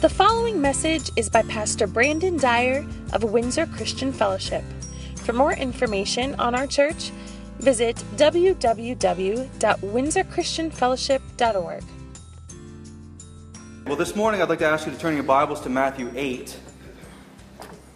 The following message is by Pastor Brandon Dyer of Windsor Christian Fellowship. For more information on our church, visit www.windsorchristianfellowship.org. Well, this morning I'd like to ask you to turn your Bibles to Matthew 8.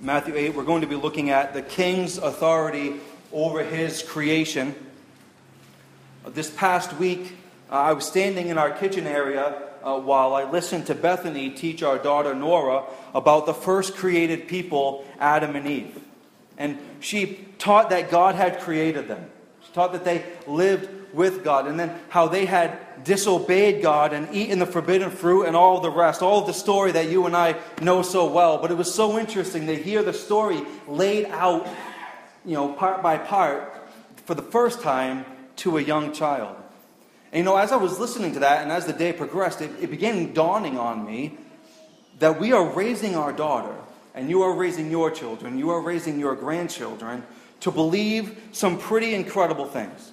Matthew 8, we're going to be looking at the king's authority over his creation. This past week, uh, I was standing in our kitchen area uh, while I listened to Bethany teach our daughter Nora about the first created people, Adam and Eve. And she taught that God had created them. She taught that they lived with God, and then how they had disobeyed God and eaten the forbidden fruit and all the rest, all the story that you and I know so well. But it was so interesting to hear the story laid out, you know, part by part for the first time to a young child. And you know, as I was listening to that and as the day progressed, it, it began dawning on me that we are raising our daughter, and you are raising your children, you are raising your grandchildren to believe some pretty incredible things,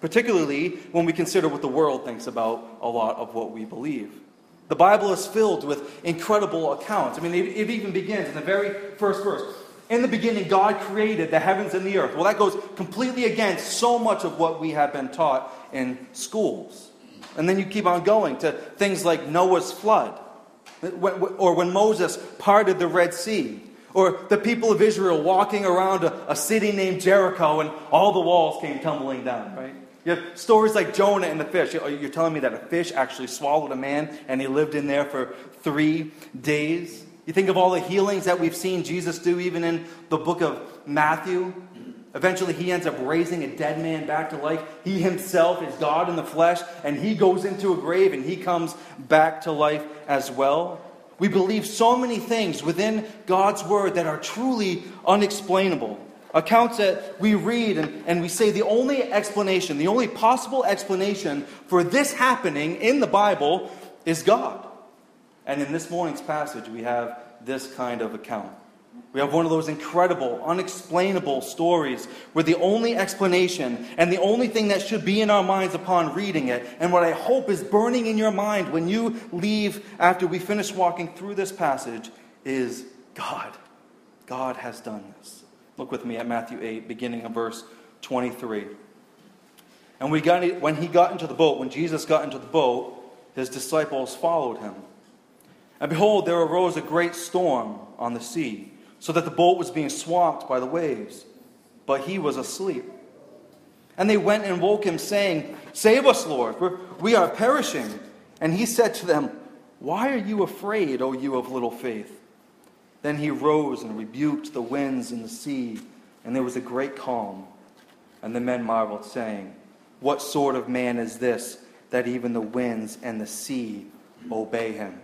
particularly when we consider what the world thinks about a lot of what we believe. The Bible is filled with incredible accounts. I mean, it, it even begins in the very first verse. In the beginning, God created the heavens and the earth. Well, that goes completely against so much of what we have been taught in schools. And then you keep on going to things like Noah's flood, or when Moses parted the Red Sea, or the people of Israel walking around a, a city named Jericho and all the walls came tumbling down, right? You have stories like Jonah and the fish. You're telling me that a fish actually swallowed a man and he lived in there for three days? You think of all the healings that we've seen Jesus do, even in the book of Matthew. Eventually, he ends up raising a dead man back to life. He himself is God in the flesh, and he goes into a grave and he comes back to life as well. We believe so many things within God's word that are truly unexplainable. Accounts that we read and, and we say the only explanation, the only possible explanation for this happening in the Bible is God. And in this morning's passage, we have this kind of account. We have one of those incredible, unexplainable stories where the only explanation and the only thing that should be in our minds upon reading it, and what I hope is burning in your mind when you leave after we finish walking through this passage, is God. God has done this. Look with me at Matthew 8, beginning of verse 23. And we got, when he got into the boat, when Jesus got into the boat, his disciples followed him. And behold, there arose a great storm on the sea so that the boat was being swamped by the waves. But he was asleep. And they went and woke him, saying, Save us, Lord, We're, we are perishing. And he said to them, Why are you afraid, O you of little faith? Then he rose and rebuked the winds and the sea, and there was a great calm. And the men marveled, saying, What sort of man is this, that even the winds and the sea obey him?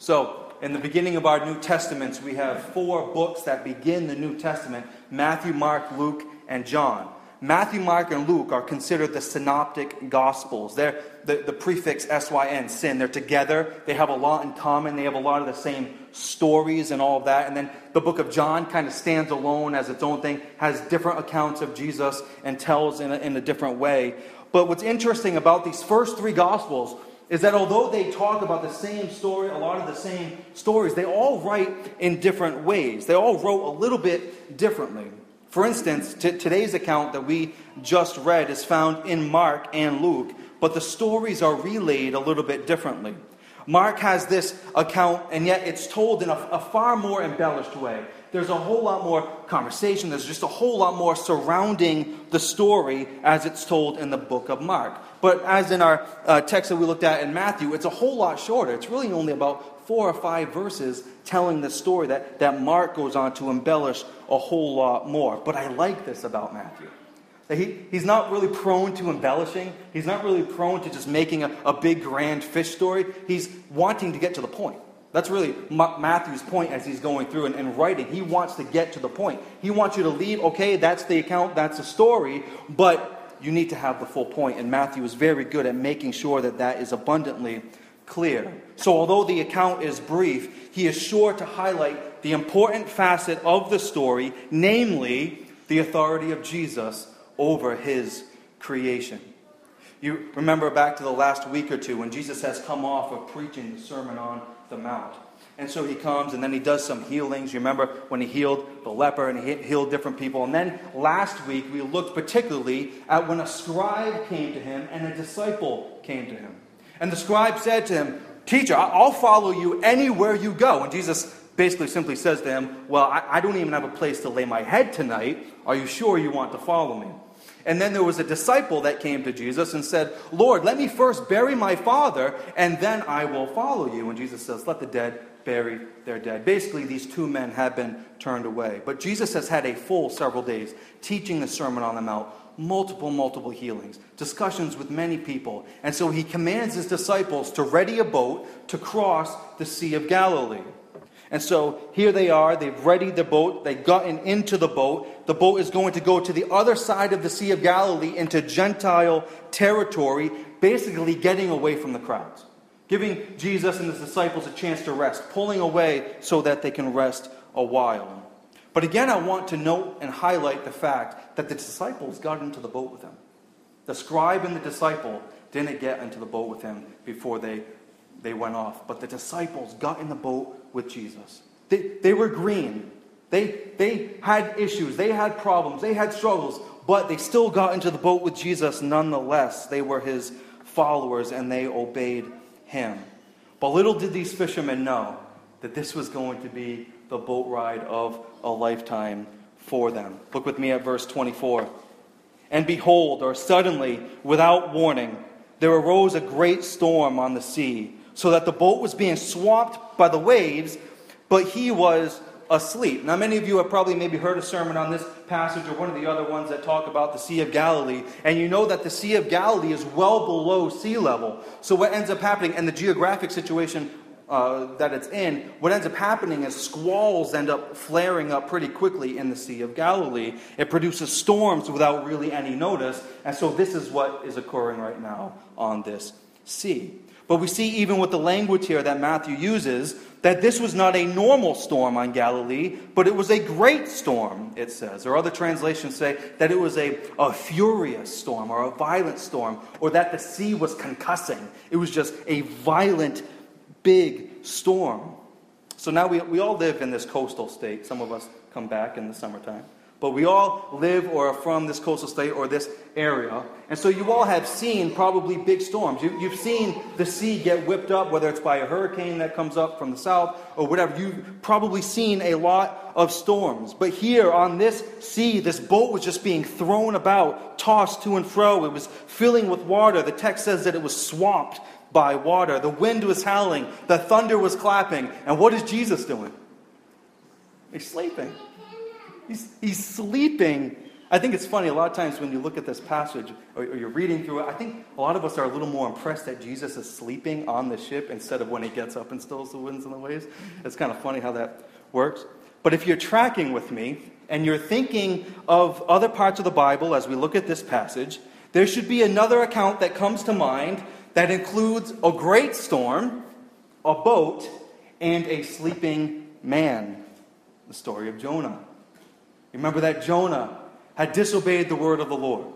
So, in the beginning of our New Testaments, we have four books that begin the New Testament Matthew, Mark, Luke, and John. Matthew, Mark, and Luke are considered the synoptic gospels. They're the, the prefix SYN, sin. They're together. They have a lot in common. They have a lot of the same stories and all of that. And then the book of John kind of stands alone as its own thing, has different accounts of Jesus, and tells in a, in a different way. But what's interesting about these first three gospels is that although they talk about the same story, a lot of the same stories, they all write in different ways. They all wrote a little bit differently. For instance, t- today's account that we just read is found in Mark and Luke, but the stories are relayed a little bit differently. Mark has this account, and yet it's told in a, a far more embellished way there's a whole lot more conversation. There's just a whole lot more surrounding the story as it's told in the book of Mark. But as in our uh, text that we looked at in Matthew, it's a whole lot shorter. It's really only about four or five verses telling the story that, that Mark goes on to embellish a whole lot more. But I like this about Matthew. That he, he's not really prone to embellishing. He's not really prone to just making a, a big, grand fish story. He's wanting to get to the point. That's really Matthew's point as he's going through and, and, writing. He wants to get to the point. He wants you to leave, okay, that's the account, that's the story, but you need to have the full point. point, and Matthew is very good at making sure that that is abundantly clear. So, although the account is brief, he is sure to highlight the important facet of the story, namely the authority of Jesus over his creation. You remember back to the last week or two when Jesus has come off of preaching the Sermon on the Mount. And so he comes and then he does some healings. You remember when he healed the leper and he healed different people. And then last week we looked particularly at when a scribe came to him and a disciple came to him. And the scribe said to him, Teacher, I'll follow you anywhere you go. And Jesus basically simply says to him, Well, I don't even have a place to lay my head tonight. Are you sure you want to follow me? And then there was a disciple that came to Jesus and said, Lord, let me first bury my father, and then I will follow you. And Jesus says, Let the dead bury their dead. Basically, these two men have been turned away. But Jesus has had a full several days teaching the Sermon on the Mount, multiple, multiple healings, discussions with many people. And so he commands his disciples to ready a boat to cross the Sea of Galilee. And so here they are. They've readied the boat. They've gotten into the boat. The boat is going to go to the other side of the Sea of Galilee into Gentile territory, basically getting away from the crowds, giving Jesus and his disciples a chance to rest, pulling away so that they can rest a while. But again, I want to note and highlight the fact that the disciples got into the boat with him. The scribe and the disciple didn't get into the boat with him before they, they went off. But the disciples got in the boat with Jesus. They, they were green. They, they had issues. They had problems. They had struggles. But they still got into the boat with Jesus nonetheless. They were his followers and they obeyed him. But little did these fishermen know that this was going to be the boat ride of a lifetime for them. Look with me at verse 24. And behold, or suddenly, without warning, there arose a great storm on the sea so that the boat was being swamped by the waves, but he was asleep. Now, many of you have probably maybe heard a sermon on this passage or one of the other ones that talk about the Sea of Galilee, and you know that the Sea of Galilee is well below sea level. So, what ends up happening, and the geographic situation uh, that it's in, what ends up happening is squalls end up flaring up pretty quickly in the Sea of Galilee. It produces storms without really any notice, and so this is what is occurring right now on this sea. But we see, even with the language here that Matthew uses, that this was not a normal storm on Galilee, but it was a great storm, it says. Or other translations say that it was a, a furious storm or a violent storm, or that the sea was concussing. It was just a violent, big storm. So now we, we all live in this coastal state. Some of us come back in the summertime. But we all live or are from this coastal state or this area. And so you all have seen probably big storms. You, have seen the sea get whipped up, whether it's by a hurricane that comes up from the south or whatever. You've probably seen a lot of storms. But here on this sea, this boat was just being thrown about, tossed to and fro. It was filling with water. The text says that it was swamped by water. The wind was howling. The thunder was clapping. And what is Jesus doing? He's sleeping. He's, he's sleeping. I think it's funny, a lot of times when you look at this passage or, or, you're reading through it, I think a lot of us are a little more impressed that Jesus is sleeping on the ship instead of when he gets up and stills the winds and the waves. Mm-hmm. It's kind of funny how that works. But if you're tracking with me and you're thinking of other parts of the Bible as we look at this passage, there should be another account that comes to mind that includes a great storm, a boat, and a sleeping man. The story of Jonah. Remember that Jonah had disobeyed the word of the Lord.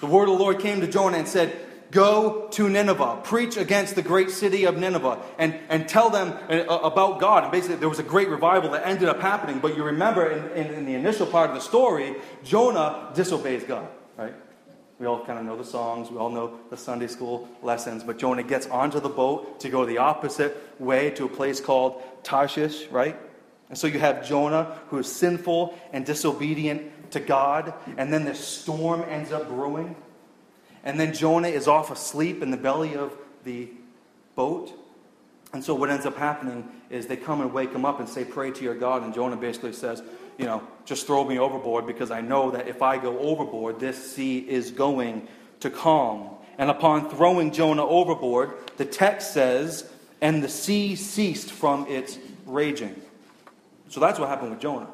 The word of the Lord came to Jonah and said, Go to Nineveh, preach against the great city of Nineveh, and, and tell them uh, about God. And basically, there was a great revival that ended up happening. But you remember in, in, in the initial part of the story, Jonah disobeys God, right? We all kind of know the songs, we all know the Sunday school lessons, but Jonah gets onto the boat to go the opposite way to a place called Tarshish, right? And so you have Jonah, who is sinful and disobedient to God, and then this storm ends up brewing. And then Jonah is off asleep in the belly of the boat. And so what ends up happening is they come and wake him up and say, Pray to your God. And Jonah basically says, You know, just throw me overboard because I know that if I go overboard, this sea is going to calm. And upon throwing Jonah overboard, the text says, And the sea ceased from its raging. So that's what happened with Jonah.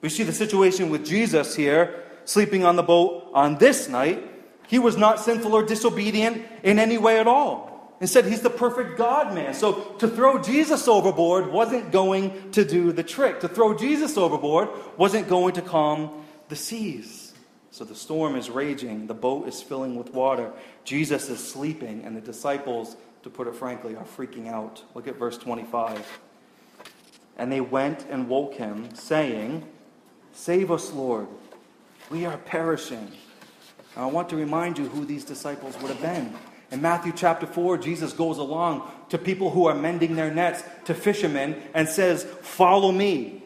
We see the situation with Jesus here, sleeping on the boat on this night. He was not sinful or disobedient in any way at all. Instead, he's the perfect God man. So to throw Jesus overboard wasn't going to do the trick. To throw Jesus overboard wasn't going to calm the seas. So the storm is raging, the boat is filling with water, Jesus is sleeping, and the disciples, to put it frankly, are freaking out. Look at verse 25. And they went and woke him, saying, Save us, Lord. We are perishing. Now, I want to remind you who these disciples would have been. In Matthew chapter 4, Jesus goes along to people who are mending their nets, to fishermen, and says, Follow me.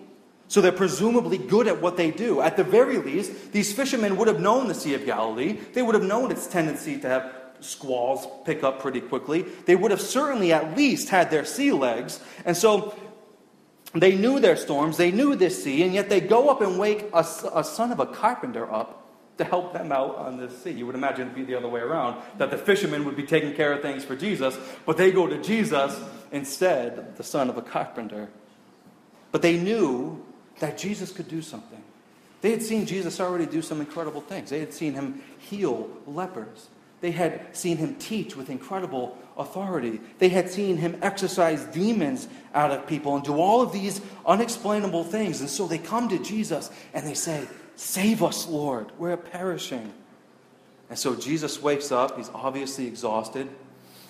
So they're presumably good at what they do. At the very least, these fishermen would have known the Sea of Galilee. They would have known its tendency to have squalls pick up pretty quickly. They would have certainly at least had their sea legs. And so they knew their storms, they knew this sea, and yet they go up and wake a, a son of a carpenter up to help them out on the sea. You would imagine it'd be the other way around, that the fishermen would be taking care of things for Jesus, but they go to Jesus instead, the son of a carpenter. But they knew that Jesus could do something. They had seen Jesus already do some incredible things. They had seen him heal lepers. They had seen him teach with incredible authority. They had seen him exorcise demons out of people and do all of these unexplainable things. And so they come to Jesus and they say, Save us, Lord. We're perishing. And so Jesus wakes up. He's obviously exhausted.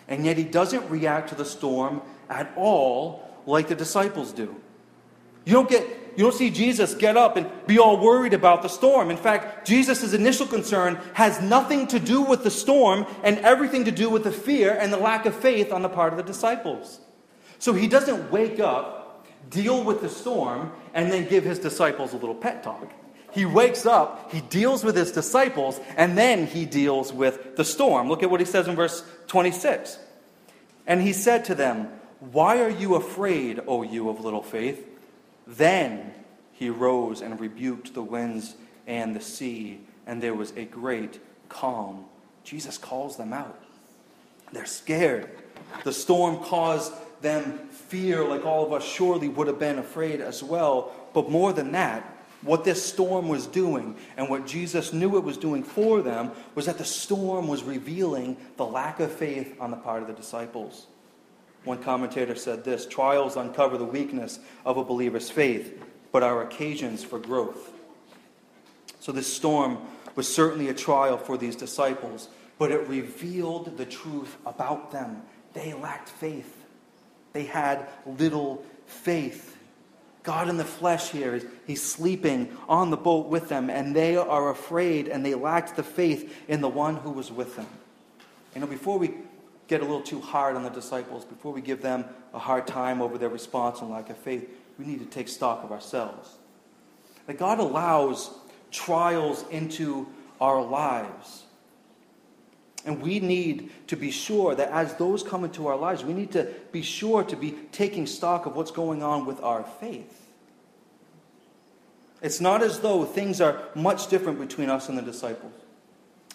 And yet he doesn't react to the storm at all like the disciples do. You don't get you don't see Jesus get up and be all worried about the storm. In fact, Jesus' initial concern has nothing to do with the storm and everything to do with the fear and the lack of faith on the part of the disciples. So he doesn't wake up, deal with the storm, and then give his disciples a little pet talk. He wakes up, he deals with his disciples, and then he deals with the storm. Look at what he says in verse 26. And he said to them, Why are you afraid, O you of little faith? Then he rose and rebuked the winds and the sea, and there was a great calm. Jesus calls them out. They're scared. The storm caused them fear, like all of us surely would have been afraid as well. But more than that, what this storm was doing and what Jesus knew it was doing for them was that the storm was revealing the lack of faith on the part of the disciples. One commentator said this trials uncover the weakness of a believer's faith, but are occasions for growth. So, this storm was certainly a trial for these disciples, but it revealed the truth about them. They lacked faith, they had little faith. God in the flesh here, he's sleeping on the boat with them, and they are afraid and they lacked the faith in the one who was with them. You know, before we get a little too hard on the disciples, before we give them a hard time over their response and lack of faith, we need to take stock of ourselves. That God allows trials into our lives. And we need to be sure that as those come into our lives, we need to be sure to be taking stock of what's going on with our faith. It's not as though things are much different between us and the disciples.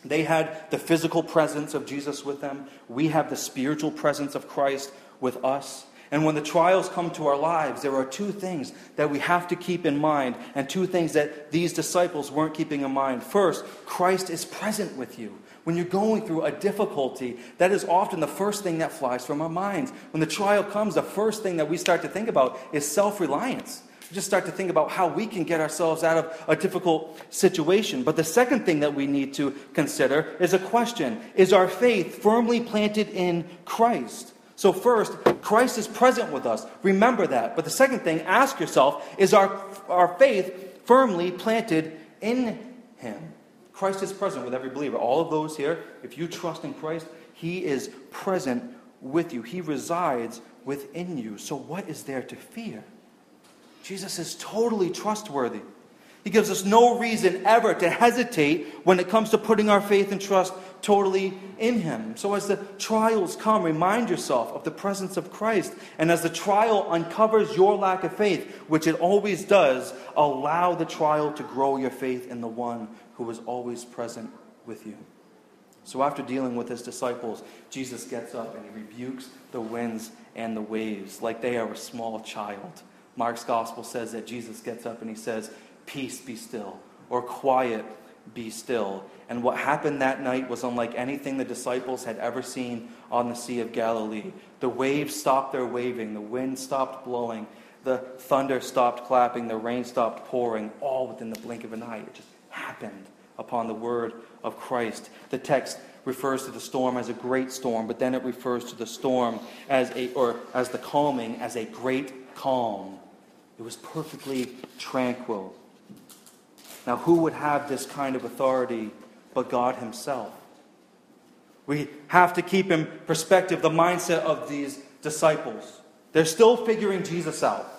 They had the physical presence of Jesus with them. We have the spiritual presence of Christ with us. And when the trials come to our lives, there are two things that we have to keep in mind, and two things that these disciples weren't keeping in mind. First, Christ is present with you. When you're going through a difficulty, that is often the first thing that flies from our minds. When the trial comes, the first thing that we start to think about is self reliance just start to think about how we can get ourselves out of a difficult situation. But the second thing that we need to consider is a question Is our faith firmly planted in Christ? So, first, Christ is present with us. Remember that. But the second thing, ask yourself Is our, our faith firmly planted in Him? Christ is present with every believer. All of those here, if you trust in Christ, He is present with you, He resides within you. So, what is there to fear? Jesus is totally trustworthy. He gives us no reason ever to hesitate when it comes to putting our faith and trust totally in Him. So, as the trials come, remind yourself of the presence of Christ. And as the trial uncovers your lack of faith, which it always does, allow the trial to grow your faith in the one who is always present with you. So, after dealing with his disciples, Jesus gets up and he rebukes the winds and the waves like they are a small child. Mark's gospel says that Jesus gets up and he says, Peace be still, or quiet be still. And what happened that night was unlike anything the disciples had ever seen on the Sea of Galilee. The waves stopped their waving, the wind stopped blowing, the thunder stopped clapping, the rain stopped pouring, all within the blink of an eye. It just happened upon the word of Christ. The text refers to the storm as a great storm, but then it refers to the storm as a or as the calming as a great calm. It was perfectly tranquil. Now, who would have this kind of authority but God Himself? We have to keep in perspective the mindset of these disciples. They're still figuring Jesus out.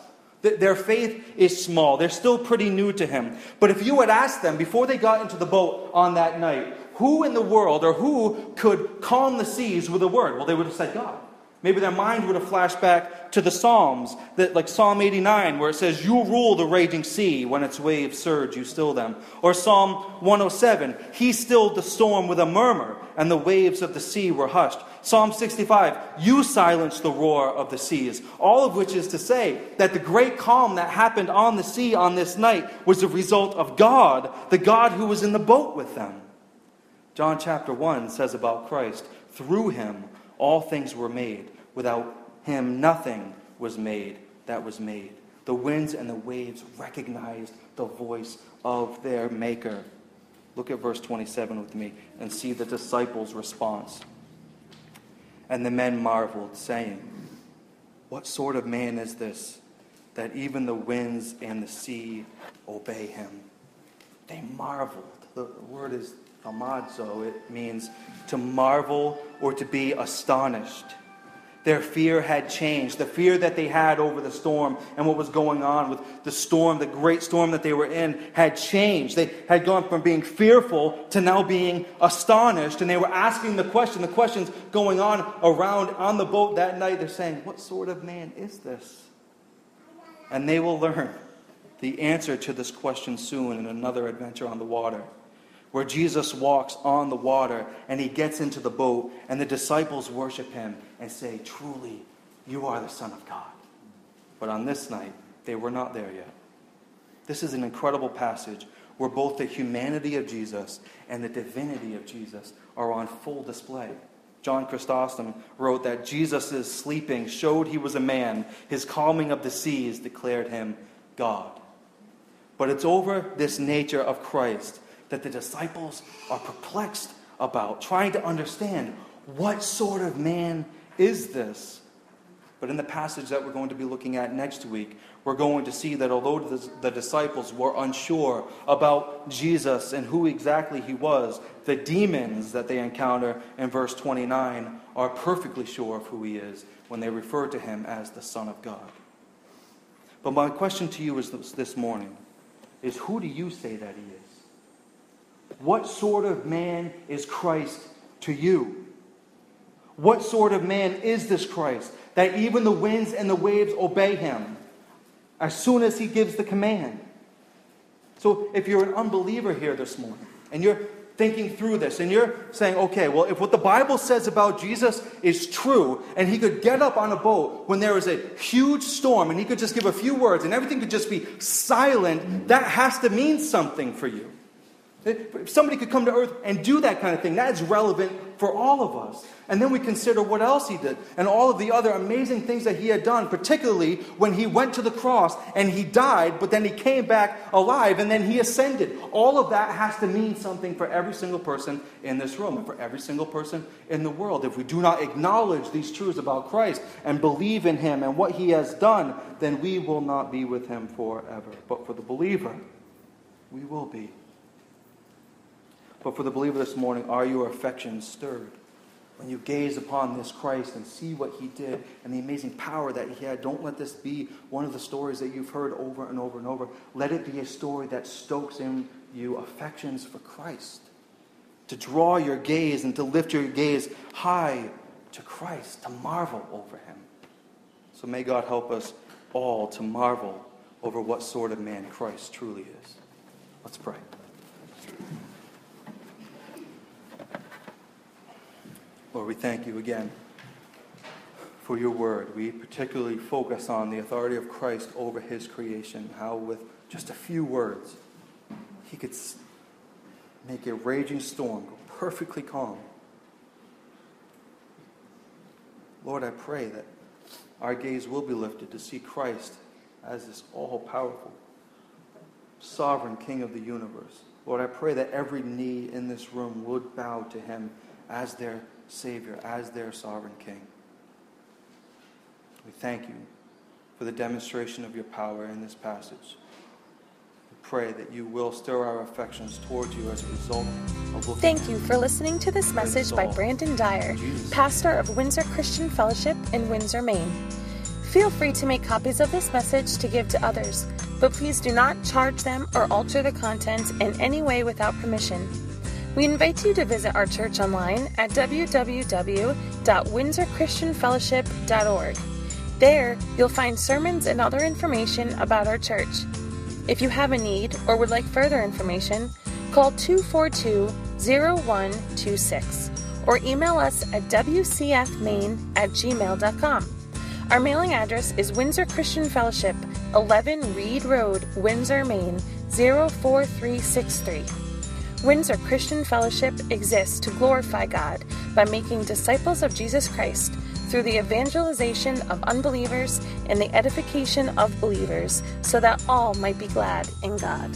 Their faith is small. They're still pretty new to him. But if you had asked them before they got into the boat on that night, who in the world or who could calm the seas with a word? Well, they would have said God. Maybe their mind would have flashed back to the Psalms, that, like Psalm 89, where it says, You rule the raging sea. When its waves surge, you still them. Or Psalm 107, He stilled the storm with a murmur, and the waves of the sea were hushed. Psalm 65, You silenced the roar of the seas. All of which is to say that the great calm that happened on the sea on this night was the result of God, the God who was in the boat with them. John chapter 1 says about Christ, Through him all things were made. Without him, nothing was made that was made. The winds and the waves recognized the voice of their Maker. Look at verse 27 with me and see the disciples' response. And the men marveled, saying, What sort of man is this that even the winds and the sea obey him? They marveled. The word is thaumazo. It means to marvel or to be astonished. Their fear had changed. The fear that they had over the storm and what was going on with the storm, the great storm that they were in, had changed. They had gone from being fearful to now being astonished. And they were asking the question, the questions going on around on the boat that night. They're saying, What sort of man is this? And they will learn the answer to this question soon in another adventure on the water where Jesus walks on the water and he gets into the boat, and the disciples worship him and say, Truly, you are the Son of God. But on this night, they were not there yet. This is an incredible passage where both the humanity of Jesus and the divinity of Jesus are on full display. John Chrysostom wrote that Jesus' sleeping showed he was a man, his calming of the seas declared him God. But it's over this nature of Christ that the disciples are perplexed about, trying to understand what sort of man is this? But in the passage that we're going to be looking at next week, we're going to see that although the, disciples were unsure about Jesus and who exactly he was, the demons that they encounter in verse 29 are perfectly sure of who he is when they refer to him as the Son of God. But my question to you is this morning is who do you say that he is? What sort of man is Christ to you? What sort of man is this Christ that even the winds and the waves obey him as soon as he gives the command? So, if you're an unbeliever here this morning and you're thinking through this and you're saying, okay, well, if what the Bible says about Jesus is true and he could get up on a boat when there is a huge storm and he could just give a few words and everything could just be silent, that has to mean something for you. If somebody could come to earth and do that kind of thing, that is relevant for all of us. And then we consider what else he did and all of the other amazing things that he had done, particularly when he went to the cross and he died, but then he came back alive and then he ascended. All of that has to mean something for every single person in this room and for every single person in the world. If we do not acknowledge these truths about Christ and believe in him and what he has done, then we will not be with him forever. But for the believer, we will be. But for the believer this morning, are your affections stirred? When you gaze upon this Christ and see what he did and the amazing power that he had, don't let this be one of the stories that you've heard over and over and over. Let it be a story that stokes in you affections for Christ. To draw your gaze and to lift your gaze high to Christ, to marvel over him. So may God help us all to marvel over what sort of man Christ truly is. Let's pray. Lord, we thank you again for your word. We particularly focus on the authority of Christ over his creation, how with just a few words he could make a raging storm go perfectly calm. Lord, I pray that our gaze will be lifted to see Christ as this all powerful, sovereign King of the universe Lord, I pray that every knee in this room would bow to him as their Savior, as their sovereign King. We thank you for the demonstration of your power in this passage. We pray that you will stir our affections towards you as a result of looking Thank you for listening to this message by Brandon Dyer, pastor of Windsor Christian Fellowship in Windsor, Maine. Feel free to make copies of this message to give to others, but please do not charge them or alter the content in any way without permission. We invite you to visit our church online at www.windsorchristianfellowship.org. There, you'll find sermons and other information about our church. If you have a need or would like further information, call 242 0126 or email us at wcfmaine at gmail.com. Our mailing address is Windsor Christian Fellowship, 11 Reed Road, Windsor, Maine 04363. Windsor Christian Fellowship exists to glorify God by making disciples of Jesus Christ through the evangelization of unbelievers and the edification of believers, so that all might be glad in God.